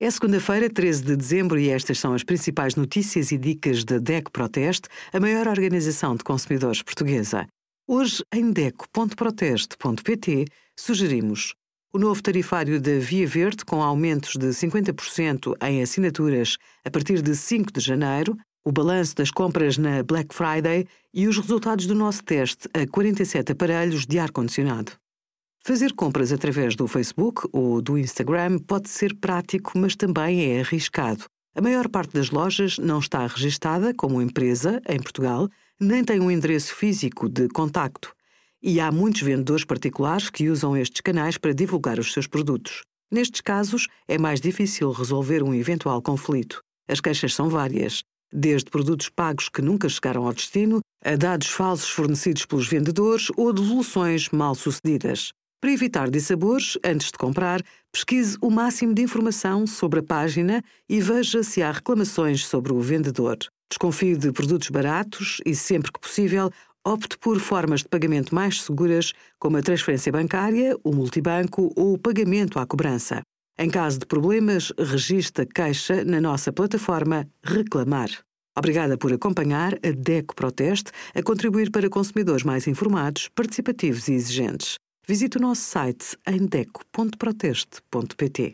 É segunda-feira, 13 de dezembro, e estas são as principais notícias e dicas da DECO Proteste, a maior organização de consumidores portuguesa. Hoje, em DECO.proteste.pt, sugerimos o novo tarifário da Via Verde com aumentos de 50% em assinaturas a partir de 5 de janeiro, o balanço das compras na Black Friday e os resultados do nosso teste a 47 aparelhos de ar-condicionado. Fazer compras através do Facebook ou do Instagram pode ser prático, mas também é arriscado. A maior parte das lojas não está registada como empresa em Portugal, nem tem um endereço físico de contacto. E há muitos vendedores particulares que usam estes canais para divulgar os seus produtos. Nestes casos, é mais difícil resolver um eventual conflito. As queixas são várias, desde produtos pagos que nunca chegaram ao destino, a dados falsos fornecidos pelos vendedores ou devoluções mal sucedidas. Para evitar dissabores, antes de comprar, pesquise o máximo de informação sobre a página e veja se há reclamações sobre o vendedor. Desconfie de produtos baratos e, sempre que possível, opte por formas de pagamento mais seguras, como a transferência bancária, o multibanco ou o pagamento à cobrança. Em caso de problemas, registre queixa na nossa plataforma Reclamar. Obrigada por acompanhar a DECO Proteste a contribuir para consumidores mais informados, participativos e exigentes. Visite o nosso site em deco.proteste.pt.